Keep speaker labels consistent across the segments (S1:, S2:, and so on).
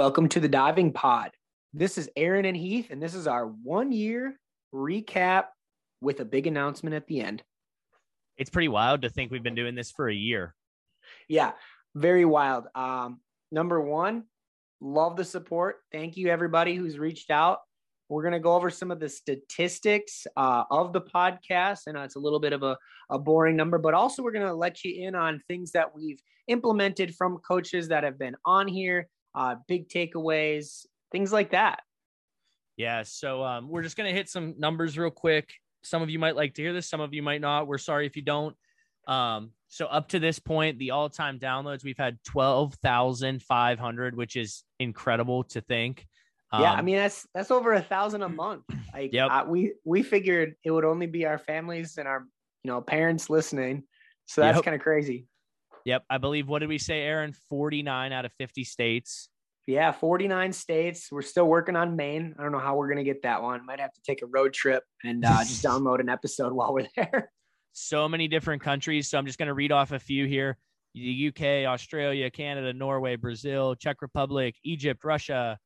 S1: Welcome to the Diving Pod. This is Aaron and Heath, and this is our one year recap with a big announcement at the end.
S2: It's pretty wild to think we've been doing this for a year.
S1: Yeah, very wild. Um, number one, love the support. Thank you, everybody who's reached out. We're going to go over some of the statistics uh, of the podcast. and it's a little bit of a, a boring number, but also we're going to let you in on things that we've implemented from coaches that have been on here, uh, big takeaways, things like that.
S2: Yeah. So um, we're just going to hit some numbers real quick. Some of you might like to hear this, some of you might not. We're sorry if you don't. Um, so up to this point, the all-time downloads we've had twelve thousand five hundred, which is incredible to think.
S1: Um, yeah, I um, mean that's that's over a thousand a month. Like, yep. I, we we figured it would only be our families and our you know parents listening, so that's yep. kind of crazy.
S2: Yep, I believe. What did we say, Aaron? Forty nine out of fifty states.
S1: Yeah, 49 states. We're still working on Maine. I don't know how we're going to get that one. Might have to take a road trip and uh, just download an episode while we're there.
S2: So many different countries. So I'm just going to read off a few here the UK, Australia, Canada, Norway, Brazil, Czech Republic, Egypt, Russia,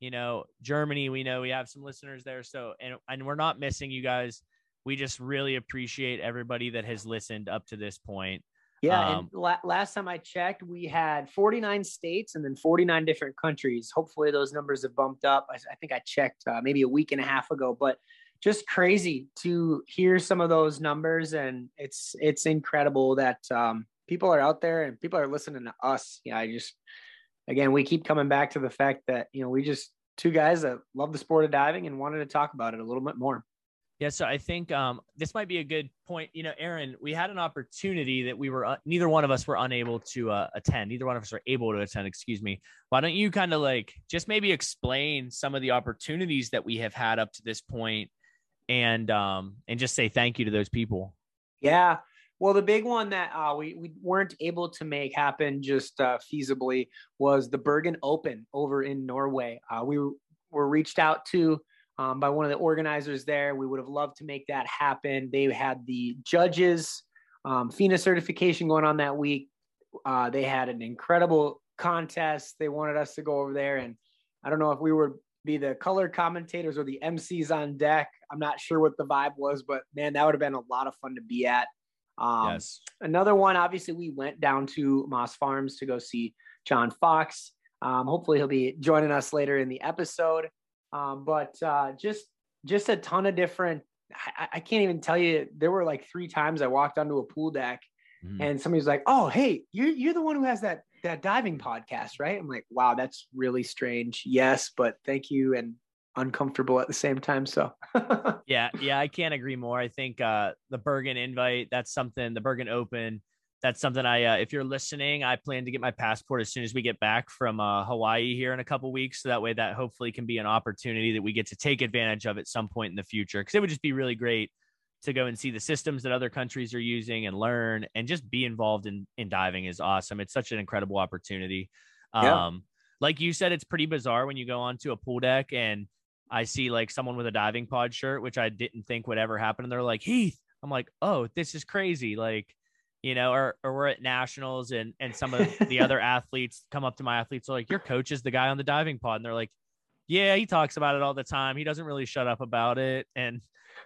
S2: you know, Germany. We know we have some listeners there. So, and, and we're not missing you guys. We just really appreciate everybody that has listened up to this point.
S1: Yeah, um, and la- last time I checked, we had 49 states and then 49 different countries. Hopefully, those numbers have bumped up. I, I think I checked uh, maybe a week and a half ago, but just crazy to hear some of those numbers, and it's it's incredible that um, people are out there and people are listening to us. Yeah, I just again we keep coming back to the fact that you know we just two guys that love the sport of diving and wanted to talk about it a little bit more.
S2: Yeah, so I think um, this might be a good point. You know, Aaron, we had an opportunity that we were uh, neither one of us were unable to uh, attend. Neither one of us were able to attend. Excuse me. Why don't you kind of like just maybe explain some of the opportunities that we have had up to this point, and um, and just say thank you to those people.
S1: Yeah. Well, the big one that uh, we, we weren't able to make happen just uh, feasibly was the Bergen Open over in Norway. Uh, we were reached out to um, by one of the organizers there. We would have loved to make that happen. They had the judges um, FINA certification going on that week. Uh, they had an incredible contest. They wanted us to go over there, and I don't know if we would be the color commentators or the MCs on deck. I'm not sure what the vibe was, but man, that would have been a lot of fun to be at. Um, yes. Another one, obviously, we went down to Moss Farms to go see John Fox. Um, hopefully, he'll be joining us later in the episode. Um, but uh, just just a ton of different. I, I, can't even tell you. There were like three times I walked onto a pool deck, mm. and somebody's like, "Oh, hey, you're you're the one who has that that diving podcast, right?" I'm like, "Wow, that's really strange." Yes, but thank you and uncomfortable at the same time. So
S2: yeah, yeah, I can't agree more. I think uh, the Bergen invite that's something. The Bergen Open that's something I, uh, if you're listening, I plan to get my passport as soon as we get back from uh, Hawaii here in a couple weeks. So that way, that hopefully can be an opportunity that we get to take advantage of at some point in the future. Because it would just be really great to go and see the systems that other countries are using and learn and just be involved in in diving is awesome. It's such an incredible opportunity. Yeah. Um, like you said, it's pretty bizarre when you go onto a pool deck and I see like someone with a diving pod shirt, which I didn't think would ever happen. And they're like, Heath, I'm like, oh, this is crazy. Like you know, or, or we're at nationals and, and some of the other athletes come up to my athletes are like, your coach is the guy on the diving pod. And they're like, yeah, he talks about it all the time. He doesn't really shut up about it. And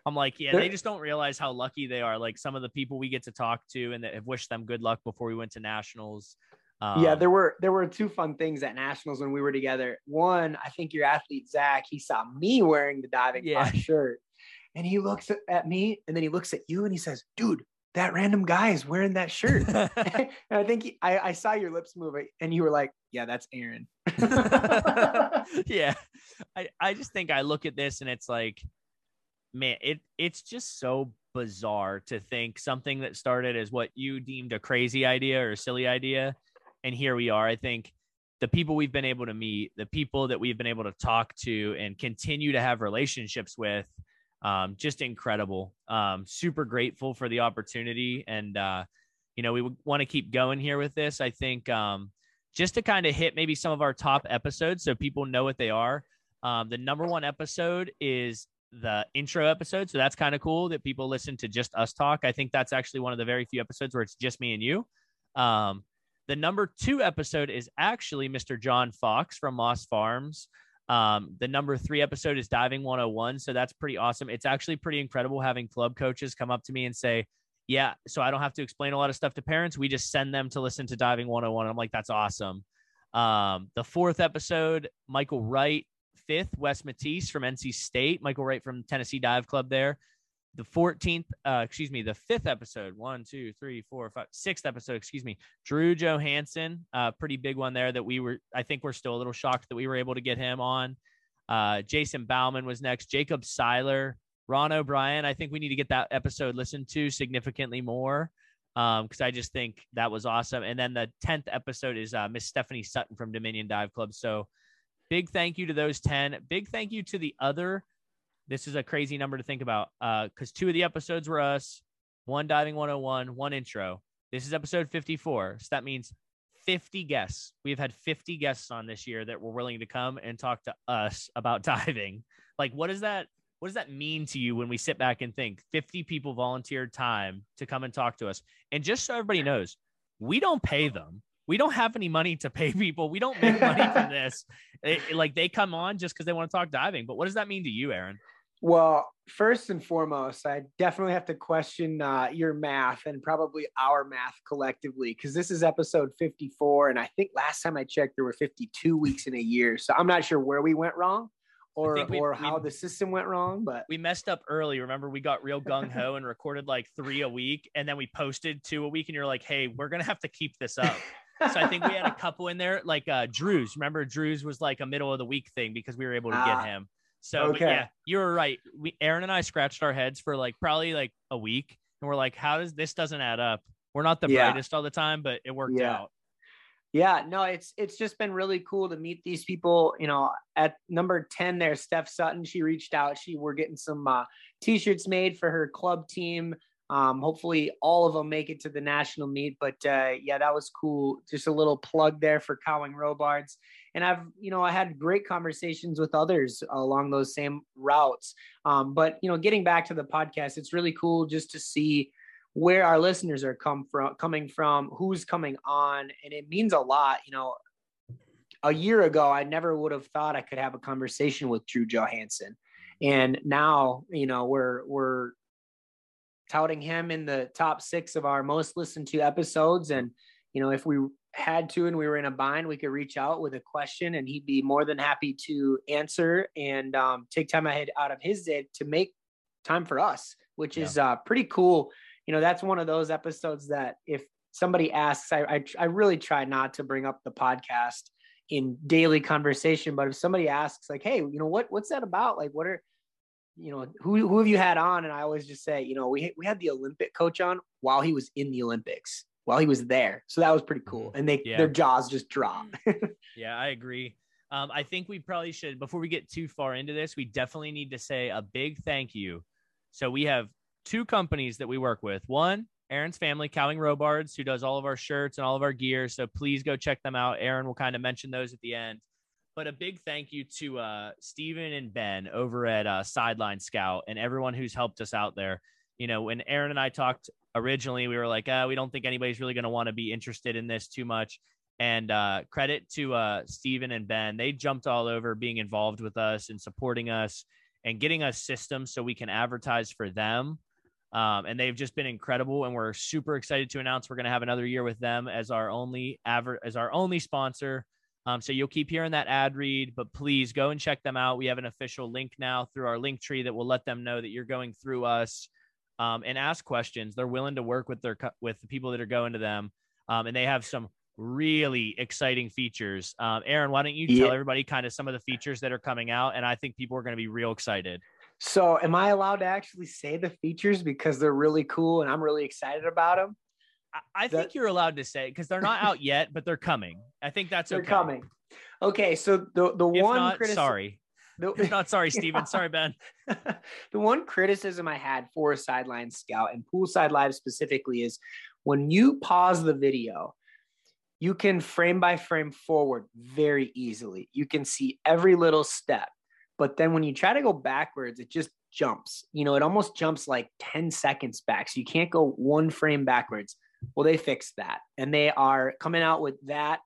S2: I'm like, yeah, they just don't realize how lucky they are. Like some of the people we get to talk to and that have wished them good luck before we went to nationals.
S1: Um, yeah, there were there were two fun things at nationals when we were together. One, I think your athlete Zach, he saw me wearing the diving yeah. shirt, and he looks at me, and then he looks at you, and he says, "Dude, that random guy is wearing that shirt. and I think he, I, I saw your lips move and you were like, yeah, that's Aaron.
S2: yeah. I, I just think I look at this and it's like, man, it it's just so bizarre to think something that started as what you deemed a crazy idea or a silly idea. And here we are. I think the people we've been able to meet, the people that we've been able to talk to and continue to have relationships with um, just incredible. Um, super grateful for the opportunity, and uh, you know we want to keep going here with this. I think um, just to kind of hit maybe some of our top episodes so people know what they are. Um, the number one episode is the intro episode, so that's kind of cool that people listen to just us talk. I think that's actually one of the very few episodes where it's just me and you. Um, The number two episode is actually Mr. John Fox from Moss Farms. Um, the number three episode is Diving 101. So that's pretty awesome. It's actually pretty incredible having club coaches come up to me and say, Yeah, so I don't have to explain a lot of stuff to parents. We just send them to listen to Diving 101. I'm like, That's awesome. Um, the fourth episode, Michael Wright. Fifth, Wes Matisse from NC State. Michael Wright from Tennessee Dive Club there the 14th, uh, excuse me, the fifth episode, one, two, three, four, five, sixth episode, excuse me, Drew Johansen, uh, pretty big one there that we were, I think we're still a little shocked that we were able to get him on. Uh, Jason Bauman was next, Jacob Seiler, Ron O'Brien. I think we need to get that episode listened to significantly more because um, I just think that was awesome. And then the 10th episode is uh, Miss Stephanie Sutton from Dominion Dive Club. So big thank you to those 10. Big thank you to the other this is a crazy number to think about because uh, two of the episodes were us, one diving 101, one intro. This is episode 54. So that means 50 guests. We've had 50 guests on this year that were willing to come and talk to us about diving. Like, what does that? What does that mean to you when we sit back and think 50 people volunteered time to come and talk to us? And just so everybody knows, we don't pay them. We don't have any money to pay people. We don't make money from this. It, like they come on just because they want to talk diving. But what does that mean to you, Aaron?
S1: Well, first and foremost, I definitely have to question uh, your math and probably our math collectively because this is episode 54. And I think last time I checked, there were 52 weeks in a year. So I'm not sure where we went wrong or, we, or how we, the system went wrong, but
S2: we messed up early. Remember, we got real gung ho and recorded like three a week. And then we posted two a week. And you're like, hey, we're going to have to keep this up. so I think we had a couple in there, like uh, Drew's. Remember, Drew's was like a middle of the week thing because we were able to get ah. him. So okay. yeah, you were right. We Aaron and I scratched our heads for like probably like a week, and we're like, how does this doesn't add up? We're not the yeah. brightest all the time, but it worked yeah. out.
S1: Yeah, no, it's it's just been really cool to meet these people. You know, at number ten there, Steph Sutton, she reached out. She we're getting some uh, t-shirts made for her club team. Um, hopefully, all of them make it to the national meet. But uh, yeah, that was cool. Just a little plug there for Cowing Robards and I've you know I had great conversations with others along those same routes. Um, but you know, getting back to the podcast, it's really cool just to see where our listeners are come from, coming from, who's coming on, and it means a lot. You know, a year ago, I never would have thought I could have a conversation with Drew Johansen, and now you know we're we're touting him in the top six of our most listened to episodes and you know if we had to and we were in a bind, we could reach out with a question and he'd be more than happy to answer and um, take time ahead out of his day to make time for us, which yeah. is uh, pretty cool. You know, that's one of those episodes that if somebody asks, I, I, I really try not to bring up the podcast in daily conversation, but if somebody asks like, Hey, you know, what, what's that about? Like, what are, you know, who, who have you had on? And I always just say, you know, we, we had the Olympic coach on while he was in the Olympics while he was there. So that was pretty cool. Mm-hmm. And they yeah. their jaws just drop.
S2: yeah, I agree. Um, I think we probably should before we get too far into this, we definitely need to say a big thank you. So we have two companies that we work with. One, Aaron's family, Cowing Robards, who does all of our shirts and all of our gear. So please go check them out. Aaron will kind of mention those at the end. But a big thank you to uh, Stephen and Ben over at uh, Sideline Scout and everyone who's helped us out there. You know, when Aaron and I talked originally we were like, uh, we don't think anybody's really going to want to be interested in this too much. And uh, credit to uh, Stephen and Ben, they jumped all over being involved with us and supporting us and getting us systems so we can advertise for them. Um, and they've just been incredible, and we're super excited to announce we're going to have another year with them as our only aver- as our only sponsor. Um, so you'll keep hearing that ad read, but please go and check them out. We have an official link now through our link tree that will let them know that you're going through us um, and ask questions. They're willing to work with their with the people that are going to them, um, and they have some really exciting features. Um, Aaron, why don't you tell yeah. everybody kind of some of the features that are coming out? And I think people are going to be real excited.
S1: So, am I allowed to actually say the features because they're really cool and I'm really excited about them?
S2: I, I think you're allowed to say because they're not out yet, but they're coming. I think that's
S1: they're
S2: okay.
S1: coming. Okay, so the the if one
S2: not, sorry, the, not sorry, Steven. Yeah. Sorry, Ben.
S1: the one criticism I had for a sideline scout and poolside live specifically is when you pause the video, you can frame by frame forward very easily. You can see every little step. But then when you try to go backwards, it just jumps. You know, it almost jumps like 10 seconds back. So you can't go one frame backwards. Well, they fixed that and they are coming out with that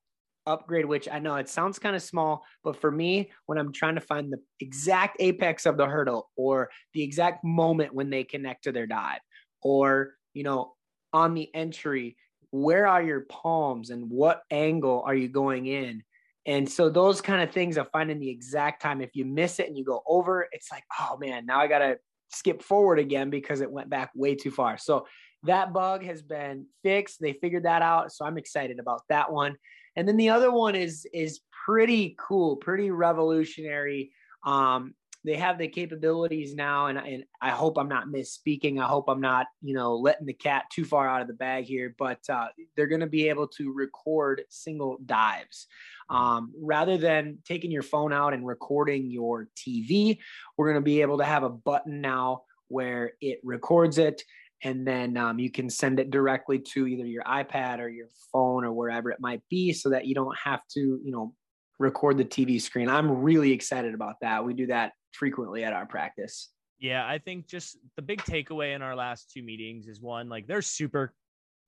S1: upgrade, which I know it sounds kind of small, but for me, when I'm trying to find the exact apex of the hurdle or the exact moment when they connect to their dive, or, you know, on the entry, where are your palms and what angle are you going in? And so those kind of things of finding the exact time. If you miss it and you go over, it's like, oh man, now I gotta skip forward again because it went back way too far. So that bug has been fixed. They figured that out. So I'm excited about that one. And then the other one is is pretty cool, pretty revolutionary. Um, they have the capabilities now, and, and I hope I'm not misspeaking. I hope I'm not, you know, letting the cat too far out of the bag here. But uh, they're going to be able to record single dives. Um, rather than taking your phone out and recording your TV, we're going to be able to have a button now where it records it and then um, you can send it directly to either your ipad or your phone or wherever it might be so that you don't have to you know record the tv screen. I'm really excited about that. We do that frequently at our practice.
S2: Yeah i think just the big takeaway in our last two meetings is one like they're super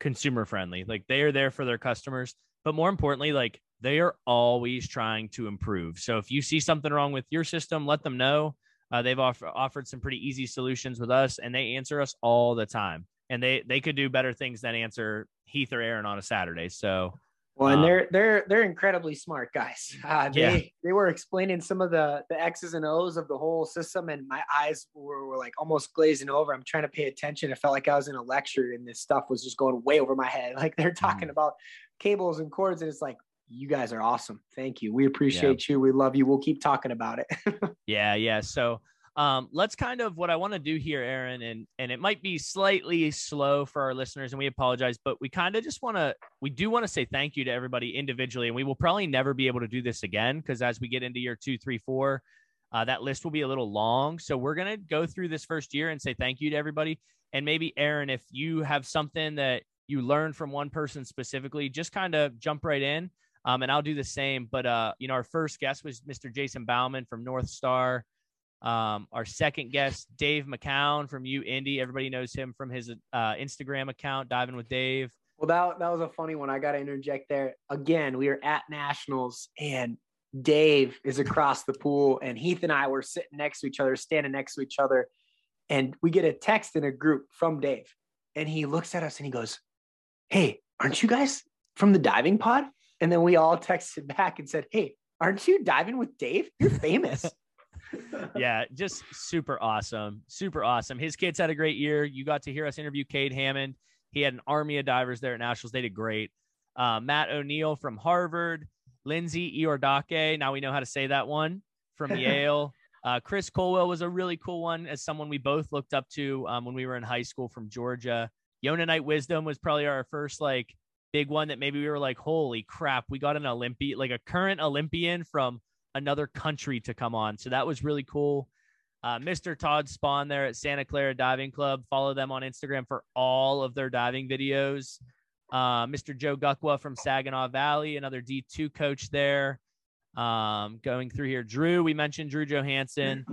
S2: consumer friendly. Like they are there for their customers but more importantly like they are always trying to improve. So if you see something wrong with your system let them know uh, they've offer, offered some pretty easy solutions with us, and they answer us all the time. And they they could do better things than answer Heath or Aaron on a Saturday. So
S1: well, and um, they're they're they're incredibly smart guys. Uh, they yeah. they were explaining some of the the X's and O's of the whole system, and my eyes were, were like almost glazing over. I'm trying to pay attention. It felt like I was in a lecture, and this stuff was just going way over my head. Like they're talking mm. about cables and cords, and it's like, you guys are awesome. Thank you. We appreciate yeah. you. We love you. We'll keep talking about it.
S2: yeah, yeah. So um, let's kind of what I want to do here, Aaron, and and it might be slightly slow for our listeners, and we apologize, but we kind of just want to we do want to say thank you to everybody individually, and we will probably never be able to do this again because as we get into year two, three, four, uh, that list will be a little long. So we're gonna go through this first year and say thank you to everybody, and maybe Aaron, if you have something that you learned from one person specifically, just kind of jump right in. Um, and I'll do the same. But uh, you know, our first guest was Mr. Jason Bauman from North Star. Um, our second guest, Dave McCown from U Indy. Everybody knows him from his uh, Instagram account, Diving with Dave.
S1: Well, that, that was a funny one. I got to interject there. Again, we were at Nationals and Dave is across the pool, and Heath and I were sitting next to each other, standing next to each other. And we get a text in a group from Dave. And he looks at us and he goes, Hey, aren't you guys from the diving pod? And then we all texted back and said, Hey, aren't you diving with Dave? You're famous.
S2: yeah, just super awesome. Super awesome. His kids had a great year. You got to hear us interview Cade Hammond. He had an army of divers there at Nationals. They did great. Uh, Matt O'Neill from Harvard, Lindsay Iordake. Now we know how to say that one from Yale. Uh, Chris Colwell was a really cool one as someone we both looked up to um, when we were in high school from Georgia. Yona Knight Wisdom was probably our first like big one that maybe we were like, holy crap, we got an Olympian, like a current Olympian from another country to come on. So that was really cool. Uh, Mr. Todd Spawn there at Santa Clara Diving Club. Follow them on Instagram for all of their diving videos. Uh, Mr. Joe Guckwa from Saginaw Valley, another D2 coach there. Um, going through here, Drew, we mentioned Drew Johansen.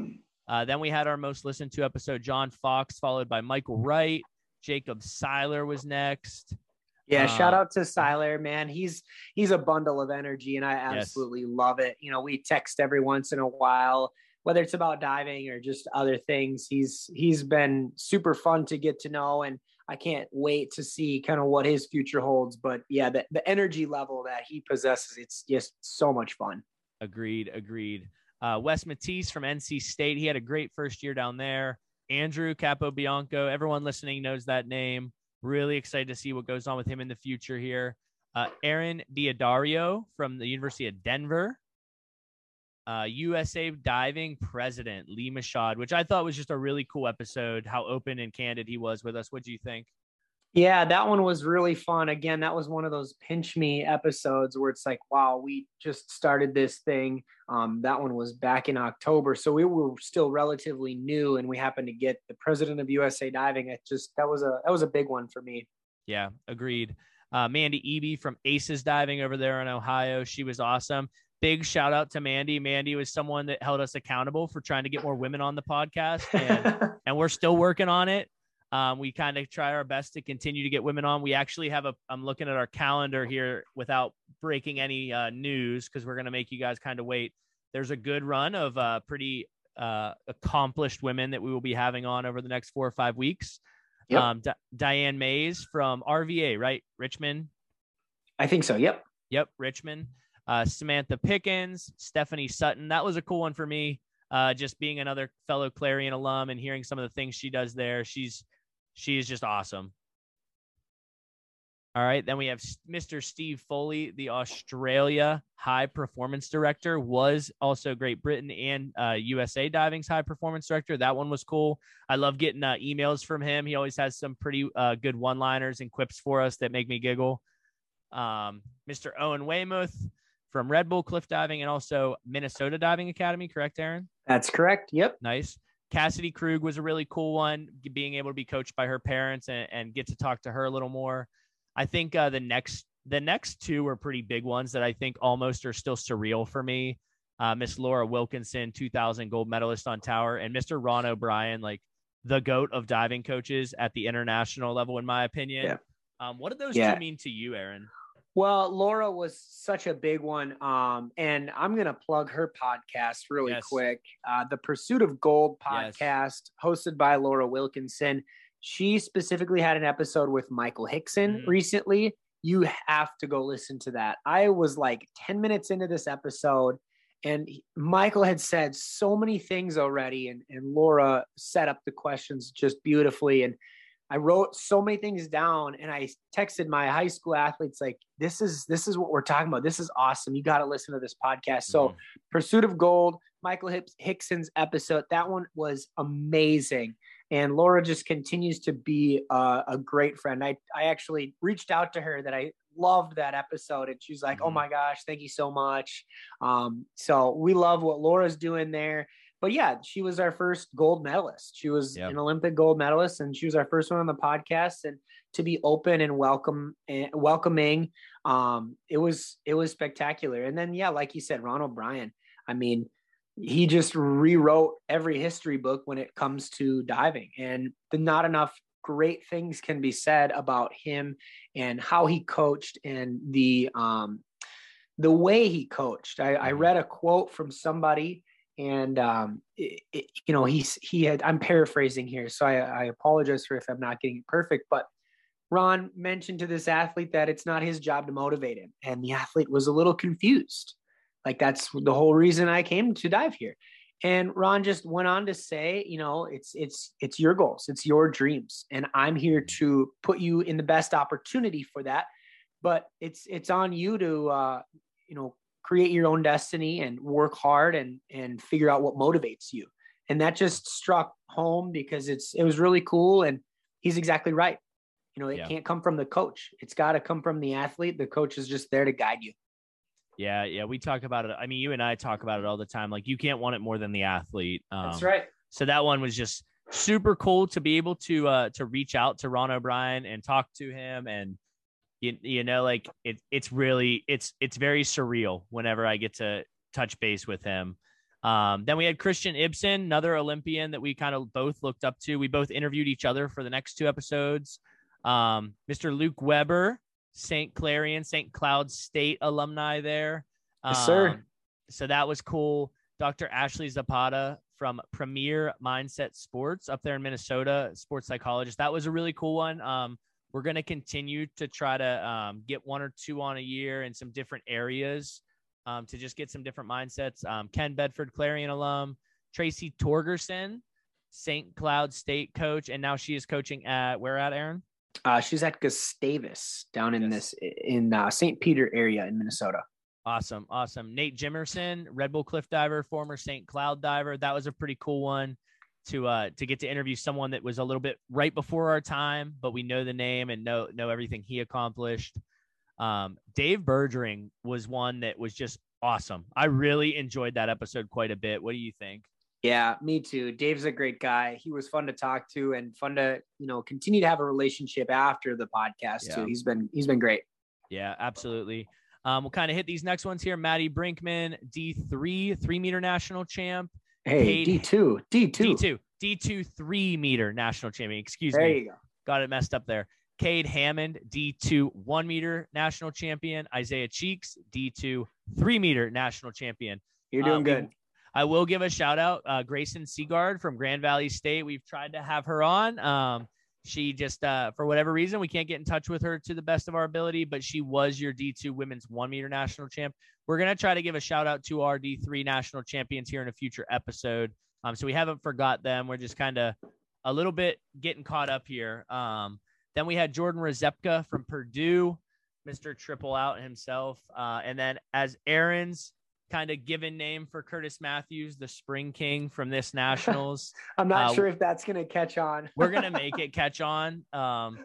S2: Uh, then we had our most listened to episode, John Fox, followed by Michael Wright. Jacob Seiler was next.
S1: Yeah, uh, shout out to Siler, man. He's he's a bundle of energy, and I absolutely yes. love it. You know, we text every once in a while, whether it's about diving or just other things. He's he's been super fun to get to know, and I can't wait to see kind of what his future holds. But yeah, the, the energy level that he possesses, it's just so much fun.
S2: Agreed, agreed. Uh, Wes Matisse from NC State, he had a great first year down there. Andrew Capobianco, everyone listening knows that name. Really excited to see what goes on with him in the future here. Uh, Aaron Diodario from the University of Denver. Uh, USA Diving President Lee Mashad, which I thought was just a really cool episode. How open and candid he was with us. What do you think?
S1: Yeah, that one was really fun. Again, that was one of those pinch me episodes where it's like, wow, we just started this thing. Um, that one was back in October, so we were still relatively new, and we happened to get the president of USA Diving. It just that was a that was a big one for me.
S2: Yeah, agreed. Uh, Mandy Eby from Aces Diving over there in Ohio, she was awesome. Big shout out to Mandy. Mandy was someone that held us accountable for trying to get more women on the podcast, and, and we're still working on it. Um, we kind of try our best to continue to get women on. We actually have a. I'm looking at our calendar here without breaking any uh, news because we're gonna make you guys kind of wait. There's a good run of uh, pretty uh, accomplished women that we will be having on over the next four or five weeks. Yep. Um, D- Diane Mays from RVA, right? Richmond.
S1: I think so. Yep.
S2: Yep. Richmond. Uh, Samantha Pickens, Stephanie Sutton. That was a cool one for me. Uh, just being another fellow Clarion alum and hearing some of the things she does there. She's she is just awesome. All right. Then we have Mr. Steve Foley, the Australia High Performance Director, was also Great Britain and uh, USA Diving's High Performance Director. That one was cool. I love getting uh, emails from him. He always has some pretty uh, good one liners and quips for us that make me giggle. Um, Mr. Owen Weymouth from Red Bull Cliff Diving and also Minnesota Diving Academy, correct, Aaron?
S1: That's correct. Yep.
S2: Nice. Cassidy Krug was a really cool one, being able to be coached by her parents and, and get to talk to her a little more. I think uh, the next the next two were pretty big ones that I think almost are still surreal for me. Uh, Miss Laura Wilkinson, 2000 gold medalist on tower, and Mr. Ron O'Brien, like the goat of diving coaches at the international level, in my opinion. Yeah. Um, what did those yeah. two mean to you, Aaron?
S1: Well, Laura was such a big one. Um, and I'm going to plug her podcast really yes. quick. Uh, the Pursuit of Gold podcast, yes. hosted by Laura Wilkinson. She specifically had an episode with Michael Hixon mm-hmm. recently. You have to go listen to that. I was like 10 minutes into this episode, and Michael had said so many things already, and, and Laura set up the questions just beautifully. And I wrote so many things down and I texted my high school athletes like this is this is what we're talking about. This is awesome. You got to listen to this podcast. So, mm. Pursuit of Gold, Michael Hixon's episode, that one was amazing. And Laura just continues to be uh, a great friend. I I actually reached out to her that I loved that episode and she's like, "Oh mm-hmm. my gosh, thank you so much." Um, so we love what Laura's doing there but yeah, she was our first gold medalist. She was yep. an Olympic gold medalist, and she was our first one on the podcast. And to be open and welcome and eh, welcoming, um, it was it was spectacular. And then yeah, like you said, Ron O'Brien. I mean, he just rewrote every history book when it comes to diving, and the not enough great things can be said about him and how he coached and the um, the way he coached. I, I mm-hmm. read a quote from somebody and um, it, it, you know he's he had i'm paraphrasing here so I, I apologize for if i'm not getting it perfect but ron mentioned to this athlete that it's not his job to motivate him and the athlete was a little confused. Like that's the whole reason i came to dive here. And ron just went on to say you know it's it's it's your goals it's your dreams and i'm here to put you in the best opportunity for that. But it's it's on you to uh you know create your own destiny and work hard and and figure out what motivates you. And that just struck home because it's it was really cool. And he's exactly right. You know it yeah. can't come from the coach. It's got to come from the athlete. The coach is just there to guide you.
S2: Yeah yeah we talk about it. I mean you and i talk about it all the time. Like you can't want it more than the athlete.
S1: Um, that's right.
S2: so that one was just super cool to be able to uh to reach out to ron o'brien and talk to him and you, you know like it, it's really it's it's very surreal whenever i get to touch base with him. Um, then we had kristian ipsen another olympian that we kind of both looked up to. We both interviewed each other for the next two episodes. Um, mr luke weber st clarion st cloud state alumni there.
S1: Um, yes, sir. Um,
S2: so that was cool. Dr ashley zapata from premier mindset sports up there in minnesota sports psychologist. That was a really cool one. Um, we're going to continue to try to um, get one or two on a year in some different areas um, to just get some different mindsets. Um, Ken Bedford, Clarion alum, Tracy Torgerson, St. Cloud State coach, and now she is coaching at where at Aaron?
S1: Uh, she's at Gustavus down in yes. this in uh, St. Peter area in Minnesota.
S2: Awesome, awesome. Nate Jimerson, Red Bull cliff diver, former St. Cloud diver. That was a pretty cool one to uh to get to interview someone that was a little bit right before our time, but we know the name and know know everything he accomplished. Um, Dave Bergering was one that was just awesome. I really enjoyed that episode quite a bit. What do you think?
S1: Yeah, me too. Dave's a great guy. He was fun to talk to and fun to, you know, continue to have a relationship after the podcast yeah. too. He's been he's been great.
S2: Yeah, absolutely. Um, we'll kind of hit these next ones here. Maddie Brinkman, D3, three meter national champ.
S1: Hey, D two, D two,
S2: D two. D2 three meter national champion. Excuse
S1: there
S2: me.
S1: go.
S2: Got it messed up there. Cade Hammond, D2 one meter national champion. Isaiah Cheeks, D2 three meter national champion.
S1: You're doing
S2: we-
S1: good.
S2: I will give a shout out, uh, Grayson Seagard from Grand Valley State. We've tried to have her on. Um, she just, uh, for whatever reason, we can't get in touch with her to the best of our ability, but she was your D2 women's one meter national champ. We're going to try to give a shout out to our D3 national champions here in a future episode. Um, so we haven't forgot them. We're just kind of a little bit getting caught up here. Um, then we had Jordan Rzepka from Purdue, Mr. Triple Out himself. Uh, and then as Aaron's kind of given name for Curtis Matthews, the Spring King from this Nationals.
S1: I'm not
S2: uh,
S1: sure if that's gonna catch on.
S2: We're gonna make it catch on. Um,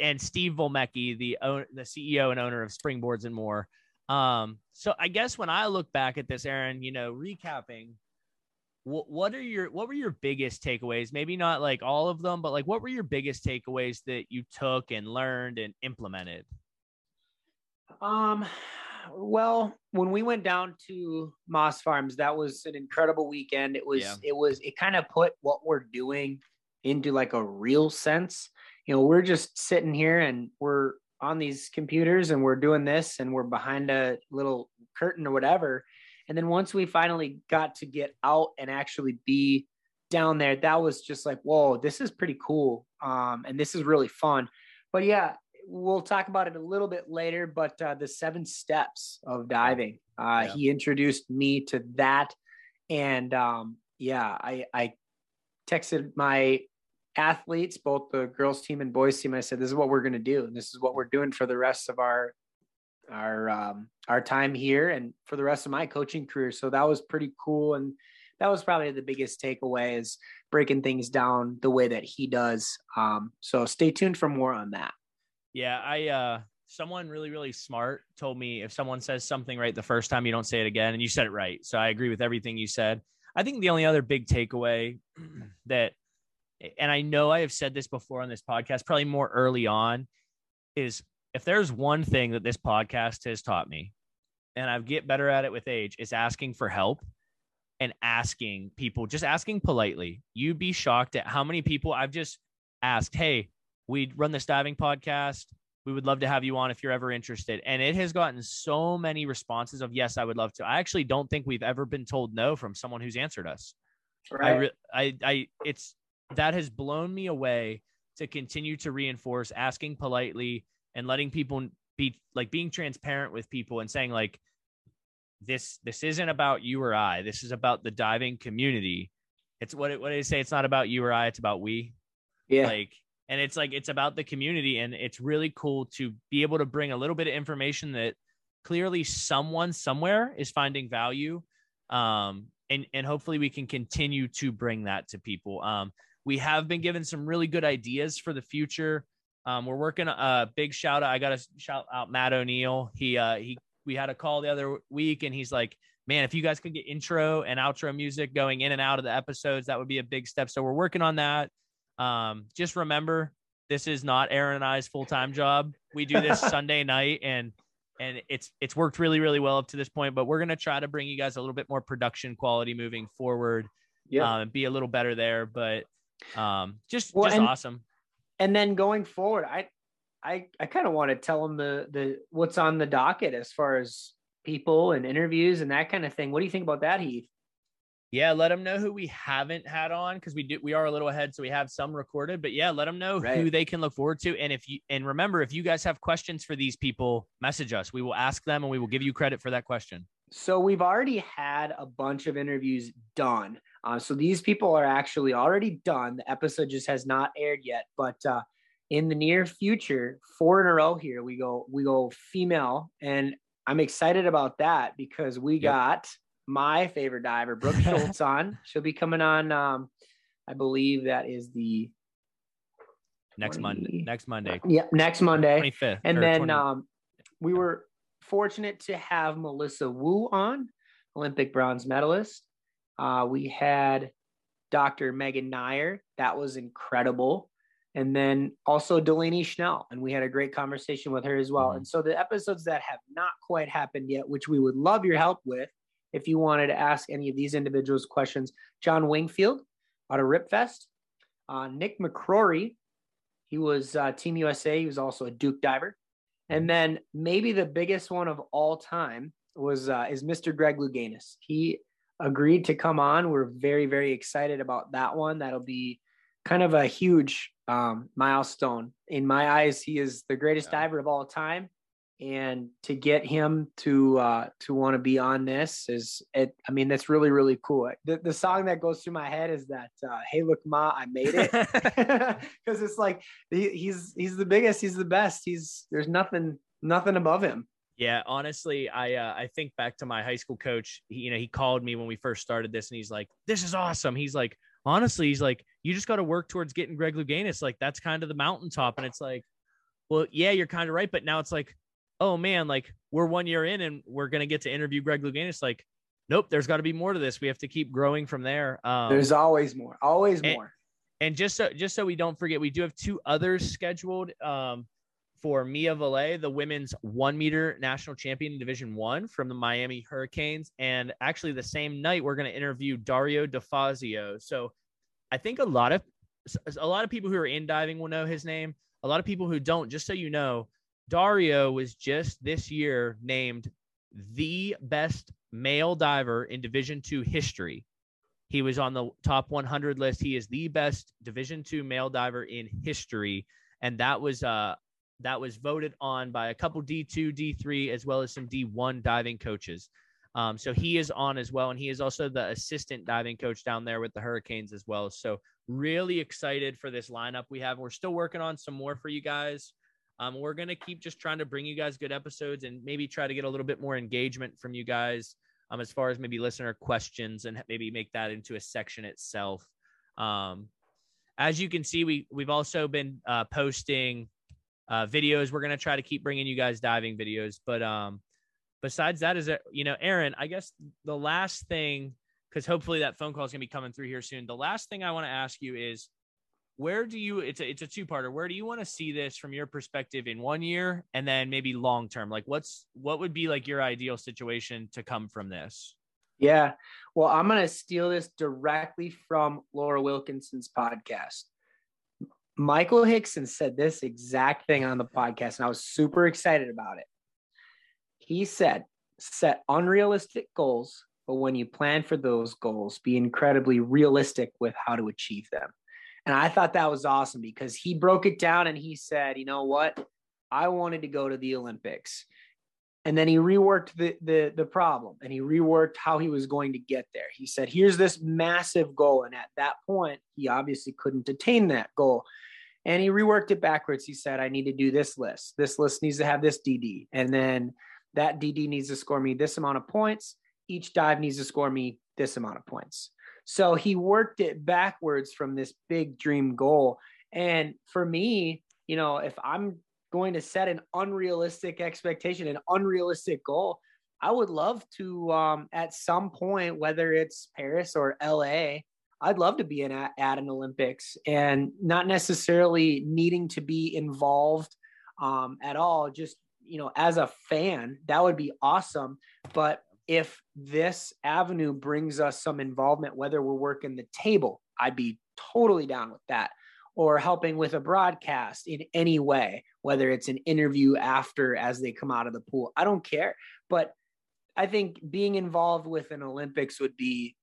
S2: and Steve Volmecki, the the CEO and owner of Springboards and more. Um, so I guess when I look back at this, Aaron, you know, recapping, what what are your what were your biggest takeaways? Maybe not like all of them, but like what were your biggest takeaways that you took and learned and implemented?
S1: Um, well, when we went down to Moss Farms, that was an incredible weekend. It was,
S2: Yeah.
S1: it was, it kind of put what we're doing into like a real sense. You know, we're just sitting here and we're on these computers and we're doing this and we're behind a little curtain or whatever. And then once we finally got to get out and actually be down there, that was just like, whoa, this is pretty cool. Um, and this is really fun. But yeah, we'll talk about it a little bit later, but uh, the seven steps of diving. Uh,
S2: Yeah.
S1: He introduced me to that, and um, yeah, I, I texted my athletes, both the girls team and boys team. I said, "This is what we're going to do, and this is what we're doing for the rest of our our um, our time here, and for the rest of my coaching career." So that was pretty cool, and that was probably the biggest takeaway is breaking things down the way that he does. Um, so stay tuned for more on that.
S2: Yeah, I uh someone really really smart told me if someone says something right the first time you don't say it again and you said it right. So I agree with everything you said. I think the only other big takeaway that and I know I have said this before on this podcast probably more early on is if there's one thing that this podcast has taught me and I get better at it with age is asking for help and asking people just asking politely. You'd be shocked at how many people I've just asked, "Hey, we run this diving podcast. We would love to have you on if you're ever interested. And it has gotten so many responses of yes, I would love to. I actually don't think we've ever been told no from someone who's answered us. I, re- I, I, it's that has blown me away to continue to reinforce asking politely and letting people be like being transparent with people and saying like, this, this isn't about you or I. This is about the diving community. It's what it, what they say. It's not about you or I. It's about we
S1: yeah.
S2: like and it's like it's about the community and it's really cool to be able to bring a little bit of information that clearly someone somewhere is finding value um and and hopefully we can continue to bring that to people um we have been given some really good ideas for the future um we're working a uh, big shout out i gotta shout out matt o'neill he uh he we had a call the other week and he's like man if you guys could get intro and outro music going in and out of the episodes that would be a big step so we're working on that um, just remember, this is not Aaron and I's full time job. We do this Sunday night, and and it's it's worked really really well up to this point. But we're gonna try to bring you guys a little bit more production quality moving forward.
S1: Yeah.
S2: um, be a little better there. But um, just
S1: Well,
S2: just
S1: and-
S2: awesome.
S1: and then going forward, I I I kind of want to tell them the the what's on the docket as far as people and interviews and that kind of thing. What do you think about that, Heath?
S2: Yeah, let them know who we haven't had on because we do we are a little ahead, so we have some recorded. But yeah, let them know who they can look forward to. And if you and remember, if you guys have questions for these people, message us. We will ask them, and we will give you credit for that question.
S1: So we've already had a bunch of interviews done. Uh, so these people are actually already done. The episode just has not aired yet, but uh, in the near future, four in a row here, we go we go female, and I'm excited about that because we
S2: Yep.
S1: got my favorite diver, Brooke Schultz, on. She'll be coming on. Um, I believe that is the
S2: Next Monday. Next Monday.
S1: yeah next Monday.
S2: Twenty fifth.
S1: And then um, we were fortunate to have Melissa Wu on, Olympic bronze medalist. Uh, we had Dr. Megan Nair. That was incredible. And then also Delaney Schnell. And we had a great conversation with her as well.
S2: Mhm.
S1: And so the episodes that have not quite happened yet, which we would love your help with, if you wanted to ask any of these individuals questions, John Wingfield out of Ripfest. Uh, Nick McCrory, he was uh, Team USA. He was also a Duke diver. And then maybe the biggest one of all time was uh, is Mr. Greg Louganis. He agreed to come on. We're very very excited about that one. That'll be kind of a huge um, milestone in my eyes. He is the greatest yeah. diver of all time, and to get him to uh, to want to be on this is it. I mean, that's really really cool. The, the song that goes through my head is that uh, "Hey Look Ma, I Made It," because it's like he, he's he's the biggest, he's the best. He's there's nothing nothing above him.
S2: Yeah, honestly, I uh, I think back to my high school coach. He, you know, he called me when we first started this, and he's like, "This is awesome." He's like, honestly, he's like, "You just got to work towards getting Greg Louganis. Like that's kind of the mountaintop." And it's like, well, yeah, you're kind of right, but now it's like, oh man, like we're one year in, and we're gonna get to interview Greg Louganis. Like, nope, there's got to be more to this. We have to keep growing from there.
S1: Um, there's always more, always
S2: and,
S1: more.
S2: And just so just so we don't forget, we do have two others scheduled. Um, for Mia Vallée, the women's one meter national champion in Division One from the Miami Hurricanes. And actually, the same night, we're going to interview Dario DeFazio. So I think a lot of a lot of people who are in diving will know his name. A lot of people who don't, just so you know, Dario was just this year named the best male diver in Division Two history. He was on the top 100 list. He is the best Division Two male diver in history, and that was uh, that was voted on by a couple D2, D3, as well as some D1 diving coaches. Um, so he is on as well. And he is also the assistant diving coach down there with the Hurricanes as well. So really excited for this lineup we have. We're still working on some more for you guys. Um, we're going to keep just trying to bring you guys good episodes and maybe try to get a little bit more engagement from you guys um, as far as maybe listener questions and maybe make that into a section itself. Um, as you can see, we, we've also been uh, posting uh, videos. We're gonna try to keep bringing you guys diving videos, but um, besides that, is it you know, Aaron? I guess the last thing, because hopefully that phone call is gonna be coming through here soon. The last thing I want to ask you is, where do you? It's a it's a two parter. Where do you want to see this from your perspective in one year, and then maybe long term? Like, what's what would be like your ideal situation to come from this?
S1: Yeah. Well, I'm going to steal this directly from Laura Wilkinson's podcast. Michael Hixon said this exact thing on the podcast, and I was super excited about it. He said, set unrealistic goals, but when you plan for those goals, be incredibly realistic with how to achieve them. And I thought that was awesome because he broke it down and he said, you know what? I wanted to go to the Olympics. And then he reworked the, the, the problem and he reworked how he was going to get there. He said, here's this massive goal. And at that point, he obviously couldn't attain that goal and he reworked it backwards. He said, I need to do this list. This list needs to have this DD. And then that DD needs to score me this amount of points. Each dive needs to score me this amount of points. So he worked it backwards from this big dream goal. And for me, you know, if I'm going to set an unrealistic expectation, an unrealistic goal, I would love to, um, at some point, whether it's Paris or LA, I'd love to be in at, at an Olympics and not necessarily needing to be involved um, at all. Just you know, as a fan, that would be awesome. But if this avenue brings us some involvement, whether we're working the table, I'd be totally down with that. Or helping with a broadcast in any way, whether it's an interview after as they come out of the pool, I don't care. But I think being involved with an Olympics would be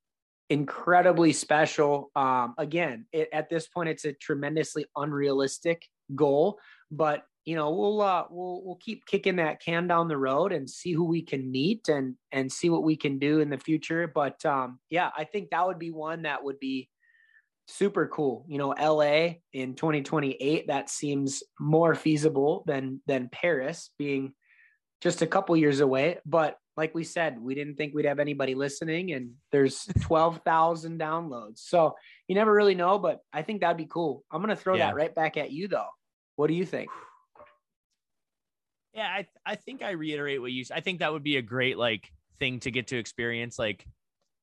S1: incredibly special. Um, again, it, at this point, it's a tremendously unrealistic goal, but you know we'll uh, we'll we'll keep kicking that can down the road and see who we can meet and and see what we can do in the future. But um, yeah, I think that would be one that would be super cool. You know, LA in 2028 that seems more feasible than than Paris being just a couple years away, but like we said, we didn't think we'd have anybody listening, and there's 12,000 downloads. So you never really know, but I think that'd be cool. I'm going to throw yeah. that right back at you, though. What do you think?
S2: Yeah, I, I think I reiterate what you I think that would be a great like thing to get to experience. Like,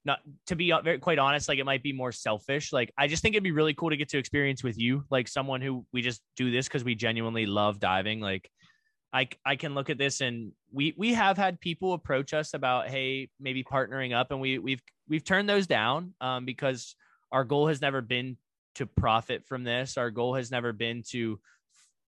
S2: not to be very quite honest, like it might be more selfish. Like, I just think it'd be really cool to get to experience with you, like someone who we just do this because we genuinely love diving. Like, I I can look at this and we we have had people approach us about hey maybe partnering up and we we've we've turned those down um, because our goal has never been to profit from this. Our goal has never been to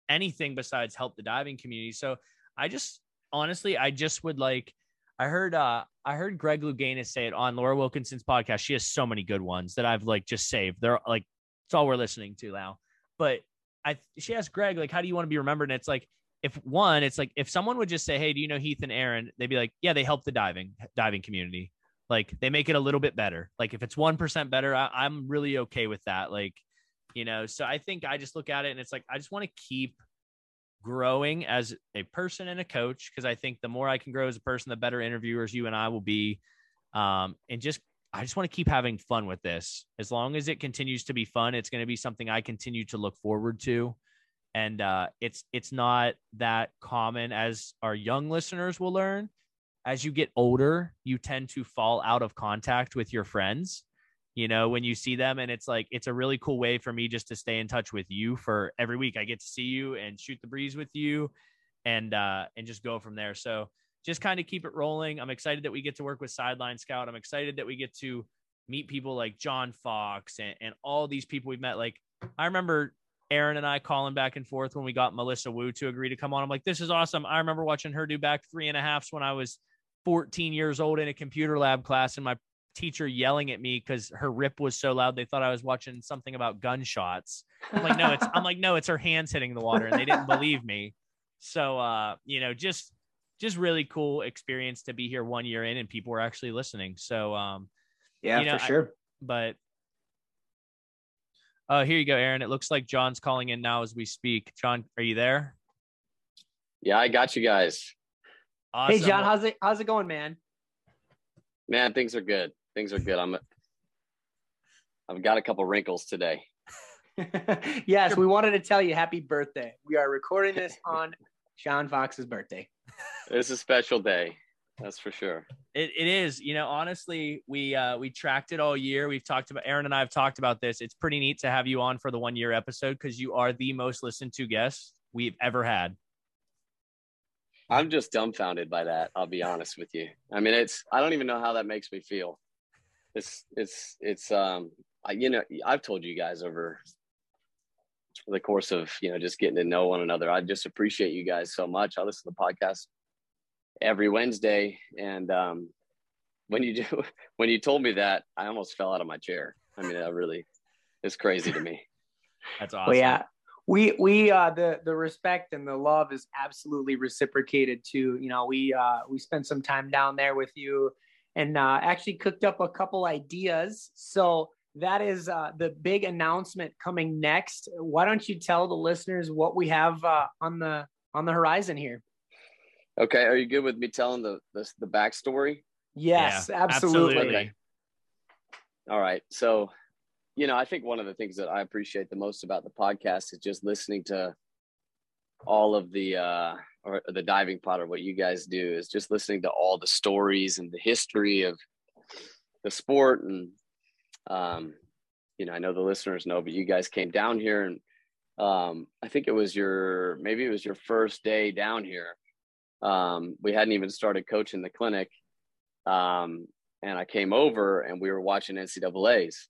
S2: anything besides help the diving community. So I just honestly, I just would like I heard uh I heard Greg Louganis say it on Laura Wilkinson's podcast. She has so many good ones that I've like just saved. They're like it's all we're listening to now. But I she asked Greg like, how do you want to be remembered? And it's like if one, it's like if someone would just say, "Hey, do you know Heath and Aaron?" They'd be like, "Yeah, they help the diving diving community. Like they make it a little bit better. Like if it's one percent better, I, I'm really okay with that. Like, you know. So I think I just look at it and it's like I just want to keep growing as a person and a coach because I think the more I can grow as a person, the better interviewers you and I will be. Um, and just I just want to keep having fun with this. As long as it continues to be fun, it's going to be something I continue to look forward to. And uh, it's it's not that common as our young listeners will learn. As you get older, you tend to fall out of contact with your friends you know, when you see them. And it's like, it's a really cool way for me just to stay in touch with you for every week. I get to see you and shoot the breeze with you and, uh, and just go from there. So just kind of keep it rolling. I'm excited that we get to work with Sideline Scout. I'm excited that we get to meet people like John Fox and, and all these people we've met. Like, I remember Aaron and I calling back and forth when we got Melissa Wu to agree to come on. I'm like, this is awesome. I remember watching her do back three and a halfs when I was 14 years old in a computer lab class in my teacher yelling at me because her rip was so loud they thought I was watching something about gunshots. I'm like, no, it's I'm like, no, it's her hands hitting the water, and they didn't believe me. So uh, you know, just just really cool experience to be here one year in and people were actually listening. So um
S1: yeah, you know, for sure. I,
S2: but uh here you go, Aaron. It looks like John's calling in now as we speak. John, are you there?
S3: Yeah, I got you guys.
S1: Awesome. Hey John, how's it how's it going, man?
S3: Man, things are good things are good. I'm I've got a couple wrinkles today.
S1: yes, we wanted to tell you happy birthday. We are recording this on John Fox's birthday.
S3: It's a special day. That's for sure.
S2: It, it is. You know, honestly, we uh, we tracked it all year. We've talked about Aaron and I have talked about this. It's pretty neat to have you on for the one year episode because you are the most listened to guest we've ever had.
S3: I'm just dumbfounded by that. I'll be honest with you. I mean, it's I don't even know how that makes me feel it's it's it's um I, you know I've told you guys over the course of you know just getting to know one another. I just appreciate you guys so much. I listen to the podcast every Wednesday, and um, when you do when you told me that, I almost fell out of my chair. I mean, that really is crazy to me.
S2: That's awesome.
S1: Well, yeah, we we uh, the the respect and the love is absolutely reciprocated too. You know, we uh, we spent some time down there with you and uh, actually cooked up a couple ideas. So that is uh, the big announcement coming next. Why don't you tell the listeners what we have uh, on the on the horizon here?
S3: Okay, are you good with me telling the the, the backstory?
S1: Yes, yeah, absolutely. absolutely. Okay.
S3: All right, so you know, I think one of the things that I appreciate the most about the podcast is just listening to all of the uh, or the diving pod or what you guys do is just listening to all the stories and the history of the sport and um, you know i know the listeners know but you guys came down here and um, i think it was your maybe it was your first day down here. Um, we hadn't even started coaching the clinic um, and i came over and we were watching ncaa's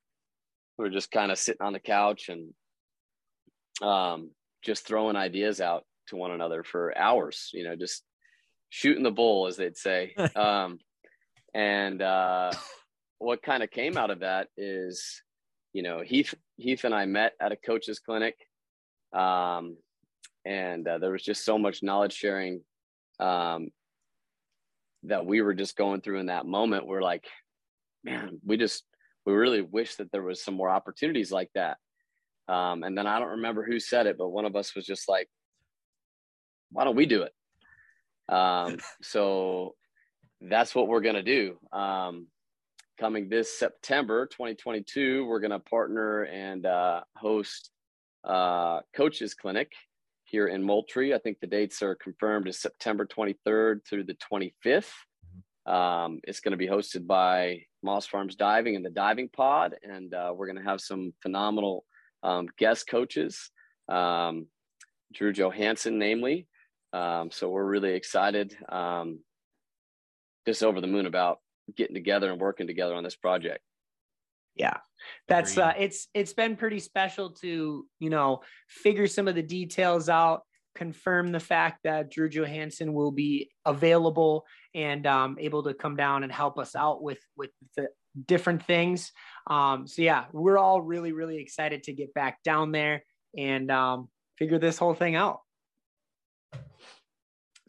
S3: we were just kind of sitting on the couch and um, just throwing ideas out to one another for hours, you know, just shooting the bull, as they'd say. um, and uh, what kind of came out of that is, you know, Heath, Heath and I met at a coach's clinic. Um, and uh, there was just so much knowledge sharing um, that we were just going through in that moment. We're like, man, we just, we really wish that there was some more opportunities like that. Um, and then I don't remember who said it, but one of us was just like, why don't we do it? Um, so that's what we're going to do. Um, coming this September 2022, we're going to partner and uh, host uh, Coaches Clinic here in Moultrie. I think the dates are confirmed as September 23rd through the 25th. Um, it's going to be hosted by Moss Farms Diving and the Diving Pod, and uh, we're going to have some phenomenal um, guest coaches. Um, Drew Johansen, namely, um, so we're really excited, um, just over the moon about getting together and working together on this project.
S1: Yeah. That's uh it's it's been pretty special to, you know, figure some of the details out, confirm the fact that Drew Johansen will be available and um, able to come down and help us out with with the different things. Um, so yeah, we're all really really excited to get back down there and um, figure this whole thing out.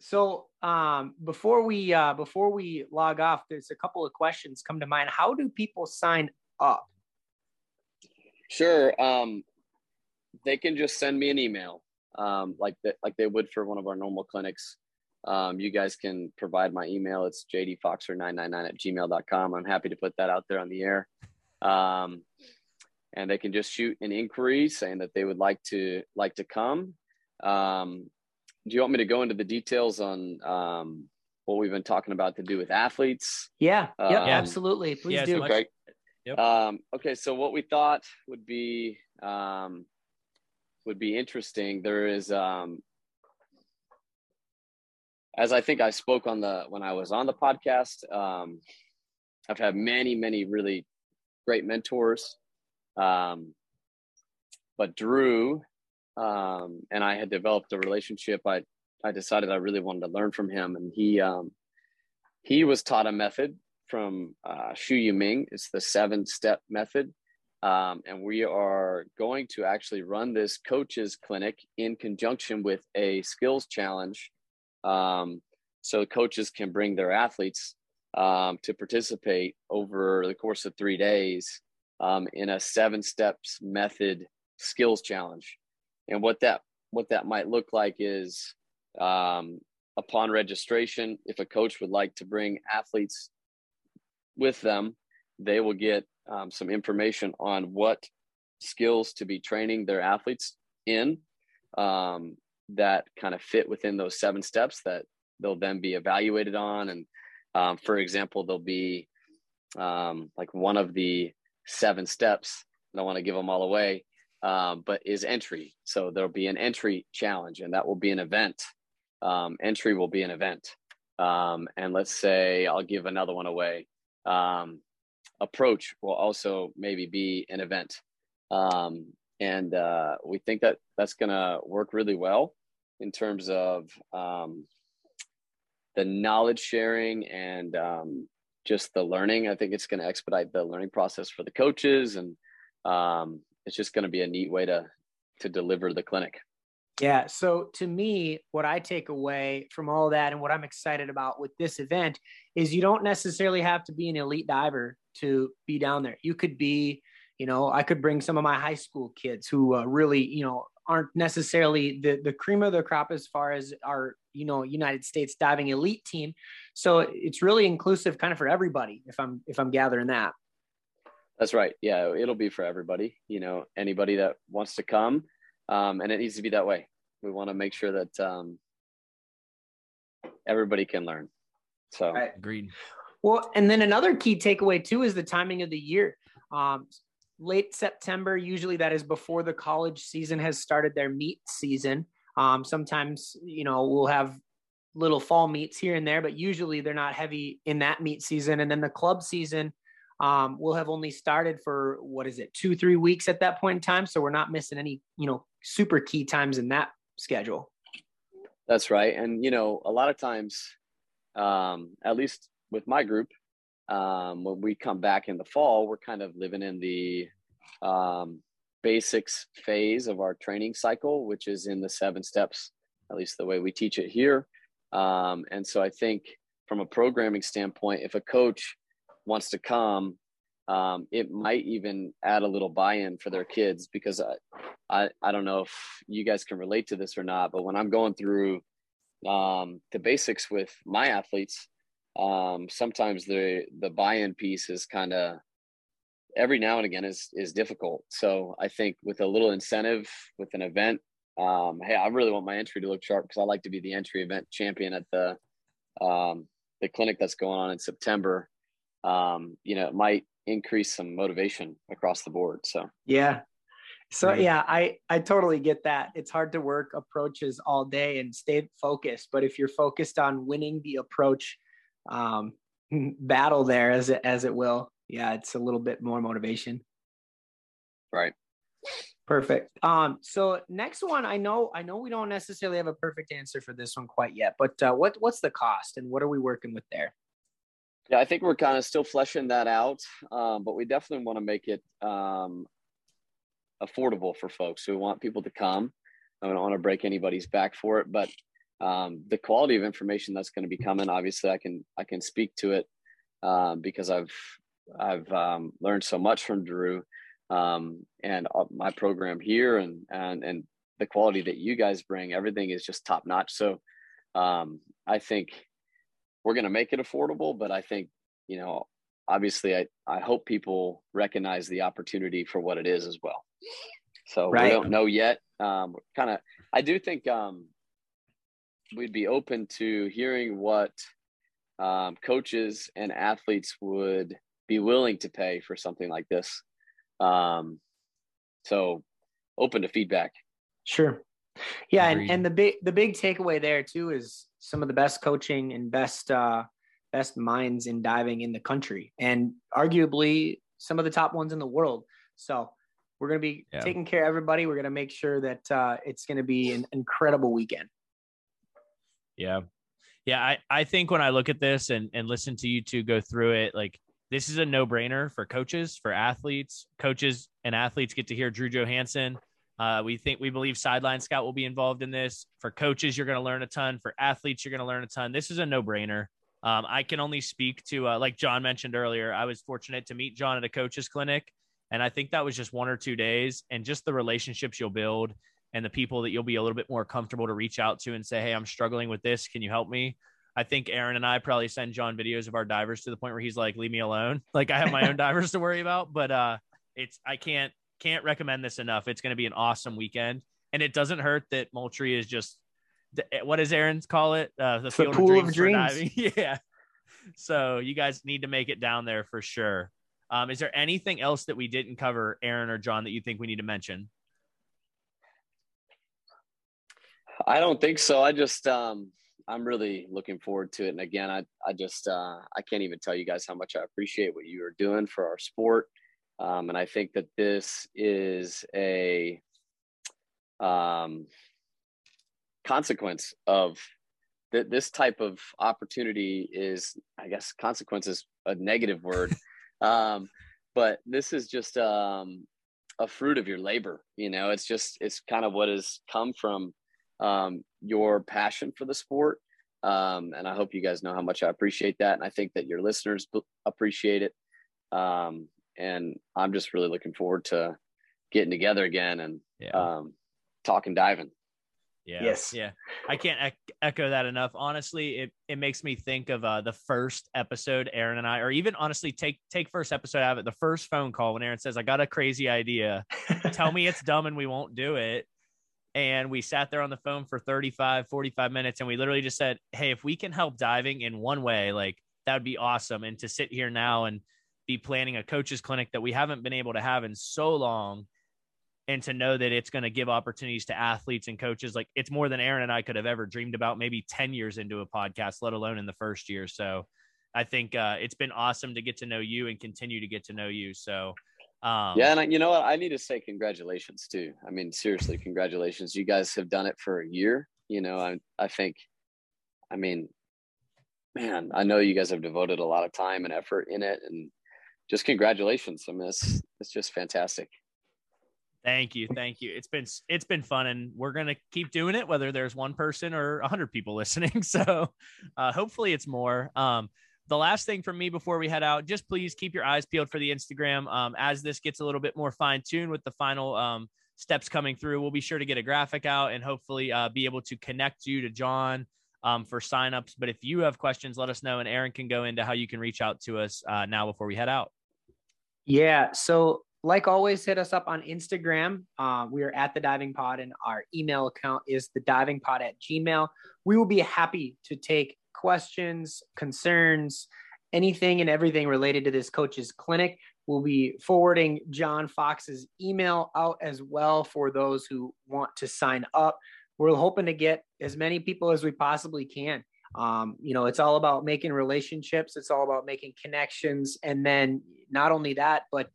S1: So um, before we uh, before we log off, there's a couple of questions come to mind. How do people sign up?
S3: Sure. Um, they can just send me an email, um, like the, like they would for one of our normal clinics. Um, you guys can provide my email. It's jdfoxer999 at gmail.com. I'm happy to put that out there on the air. Um, and they can just shoot an inquiry saying that they would like to like to come. Um, do you want me to go into the details on um, what we've been talking about to do with athletes?
S1: Yeah, yeah, um, absolutely. Please yeah, do.
S3: Okay. Yep. Um, okay, so what we thought would be um, would be interesting. There is, um, as I think I spoke on the when I was on the podcast. Um, I've had many, many really great mentors, um, but Drew um, and I had developed a relationship. I I decided I really wanted to learn from him, and he um, he was taught a method from uh, Xu Yiming. It's the seven step method, um, and we are going to actually run this coaches clinic in conjunction with a skills challenge, um, so coaches can bring their athletes um, to participate over the course of three days um, in a seven steps method skills challenge and what that what that might look like is um, upon registration if a coach would like to bring athletes with them they will get um, some information on what skills to be training their athletes in um, that kind of fit within those seven steps that they'll then be evaluated on. And um, for example there'll be um, like one of the seven steps i don't want to give them all away um, but is entry. So there'll be an entry challenge, and that will be an event. Um, entry will be an event. Um, and let's say I'll give another one away. Um, approach will also maybe be an event. Um, and uh, we think that that's going to work really well in terms of um, the knowledge sharing and just the learning. I think it's going to expedite the learning process for the coaches and um, it's just going to be a neat way to to deliver the clinic.
S1: Yeah. So to me, what I take away from all that and what I'm excited about with this event is you don't necessarily have to be an elite diver to be down there. You could be, you know, I could bring some of my high school kids who uh, really, you know, aren't necessarily the the cream of the crop as far as our you know United States diving elite team. So it's really inclusive, kind of for everybody. If I'm if I'm gathering that.
S3: That's right. Yeah, it'll be for everybody. You know, anybody that wants to come, um, and it needs to be that way. We want to make sure that um, everybody can learn. So
S2: right. agreed.
S1: Well, and then another key takeaway too is the timing of the year. Um, late September, usually that is before the college season has started their meet season. Um, sometimes, you know, we'll have little fall meets here and there, but usually they're not heavy in that meet season. And then the club season um, we'll have only started for what is it, two, three weeks at that point in time. So we're not missing any, you know, super key times in that schedule.
S3: That's right. And, you know, a lot of times, um, at least with my group, um, when we come back in the fall, we're kind of living in the um, basics phase of our training cycle, which is in the seven steps, at least the way we teach it here. Um, and so I think from a programming standpoint, if a coach wants to come, um, it might even add a little buy-in for their kids because I, I, I don't know if you guys can relate to this or not, but when I'm going through um, the basics with my athletes, um, sometimes the the buy-in piece is kind of every now and again is is difficult. So I think with a little incentive with an event, um, hey, I really want my entry to look sharp because I like to be the entry event champion at the um, the clinic that's going on in September um, you know, it might increase some motivation across the board. So
S1: yeah. So yeah, I I totally get that. It's hard to work approaches all day and stay focused, but if you're focused on winning the approach um, battle there as it as it will, yeah, it's a little bit more motivation.
S3: Right.
S1: Perfect. Um, so next one, I know, I know we don't necessarily have a perfect answer for this one quite yet, but uh, what what's the cost and what are we working with there?
S3: Yeah, I think we're kind of still fleshing that out, um, but we definitely want to make it um, affordable for folks. We want people to come. I don't want to break anybody's back for it, but um, the quality of information that's going to be coming, obviously, I can I can speak to it um, because I've I've um, learned so much from Drew um, and my program here, and and and the quality that you guys bring. Everything is just top notch. So I think we're going to make it affordable, but I think, you know, obviously I, I hope people recognize the opportunity for what it is as well. So right. we don't know yet. Um, kind of, I do think um, we'd be open to hearing what um, coaches and athletes would be willing to pay for something like this. Um, so open to feedback.
S1: Sure. Yeah, and, and the big the big takeaway there too is some of the best coaching and best uh, best minds in diving in the country, and arguably some of the top ones in the world. So we're going to be yeah. taking care of everybody. We're going to make sure that uh, it's going to be an incredible weekend.
S2: Yeah, yeah. I I think when I look at this and and listen to you two go through it, like this is a no brainer for coaches, for athletes. Coaches and athletes get to hear Drew Johansen uh, we think we believe Sideline Scout will be involved in this. For coaches, you're going to learn a ton. For athletes, you're going to learn a ton. This is a no brainer. Um, I can only speak to, uh, like John mentioned earlier, I was fortunate to meet John at a coach's clinic. And I think that was just one or two days. And just the relationships you'll build and the people that you'll be a little bit more comfortable to reach out to and say, Hey, I'm struggling with this. Can you help me? I think Aaron and I probably send John videos of our divers to the point where he's like, leave me alone. Like I have my own divers to worry about, but uh, it's, I can't, can't recommend this enough. It's going to be an awesome weekend, and it doesn't hurt that Moultrie is just what does Aaron's call it? Uh, the,
S1: the pool of dreams. Of
S2: dreams. yeah. So you guys need to make it down there for sure. Um, is there anything else that we didn't cover, Aaron or John, that you think we need to mention?
S3: I don't think so. I just um, I'm really looking forward to it. And again, I I just uh, I can't even tell you guys how much I appreciate what you are doing for our sport. Um, and I think that this is a um, consequence of that this type of opportunity is, I guess, consequence is a negative word. um, but this is just um, a fruit of your labor. You know, it's just, it's kind of what has come from um, your passion for the sport. Um, and I hope you guys know how much I appreciate that. And I think that your listeners appreciate it. Um, and I'm just really looking forward to getting together again and yeah. um, talking diving.
S2: Yeah. Yes. Yeah. I can't echo that enough. Honestly, it, it makes me think of uh, the first episode Aaron and I, or even honestly, take take first episode out of it. The first phone call when Aaron says, "I got a crazy idea. Tell me it's dumb and we won't do it." And we sat there on the phone for 35, 45 minutes, and we literally just said, "Hey, if we can help diving in one way, like that would be awesome." And to sit here now and be planning a coaches clinic that we haven't been able to have in so long and to know that it's going to give opportunities to athletes and coaches. Like it's more than Aaron and I could have ever dreamed about maybe 10 years into a podcast let alone in the first year. So I think uh, it's been awesome to get to know you and continue to get to know you. So um,
S3: yeah and I, you know what? I need to say congratulations too. I mean seriously congratulations. You guys have done it for a year you know? I I think I mean man I know you guys have devoted a lot of time and effort in it and just congratulations. I mean, it's, it's just fantastic.
S2: Thank you, thank you. It's been it's been fun, and we're gonna keep doing it, whether there's one person or a hundred people listening. So, uh, hopefully, it's more. Um, the last thing from me before we head out, just please keep your eyes peeled for the Instagram. Um, as this gets a little bit more fine tuned with the final um, steps coming through, we'll be sure to get a graphic out and hopefully uh, be able to connect you to John um, for signups. But if you have questions, let us know, and Aaron can go into how you can reach out to us uh, now before we head out.
S1: Yeah. So, like always, hit us up on Instagram. Uh, we are at the Diving Pod, and our email account is the Diving Pod at Gmail. We will be happy to take questions, concerns, anything and everything related to this coach's clinic. We'll be forwarding John Fox's email out as well for those who want to sign up we're hoping to get as many people as we possibly can. Um, you know, it's all about making relationships. It's all about making connections, and then not only that, but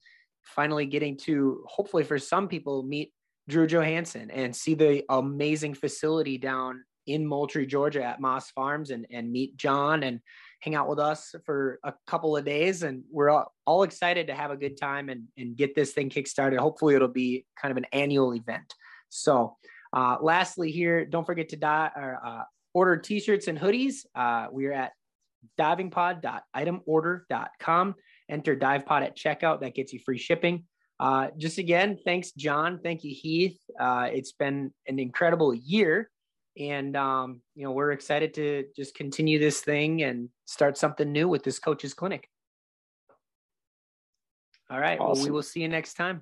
S1: finally getting to hopefully for some people meet Drew Johansen and see the amazing facility down in Moultrie, Georgia at Moss Farms and, and meet John and hang out with us for a couple of days. And we're all, all excited to have a good time and, and get this thing kickstarted. Hopefully it'll be kind of an annual event. So uh, lastly here, don't forget to die, or, uh, order t-shirts and hoodies. Uh, we are at divingpod.itemorder.com. Enter divepod at checkout. That gets you free shipping. Uh, just again, thanks, John. Thank you, Heath. Uh, it's been an incredible year. And, um, you know, we're excited to just continue this thing and start something new with this coaches clinic. All right. Awesome. Well, we will see you next time.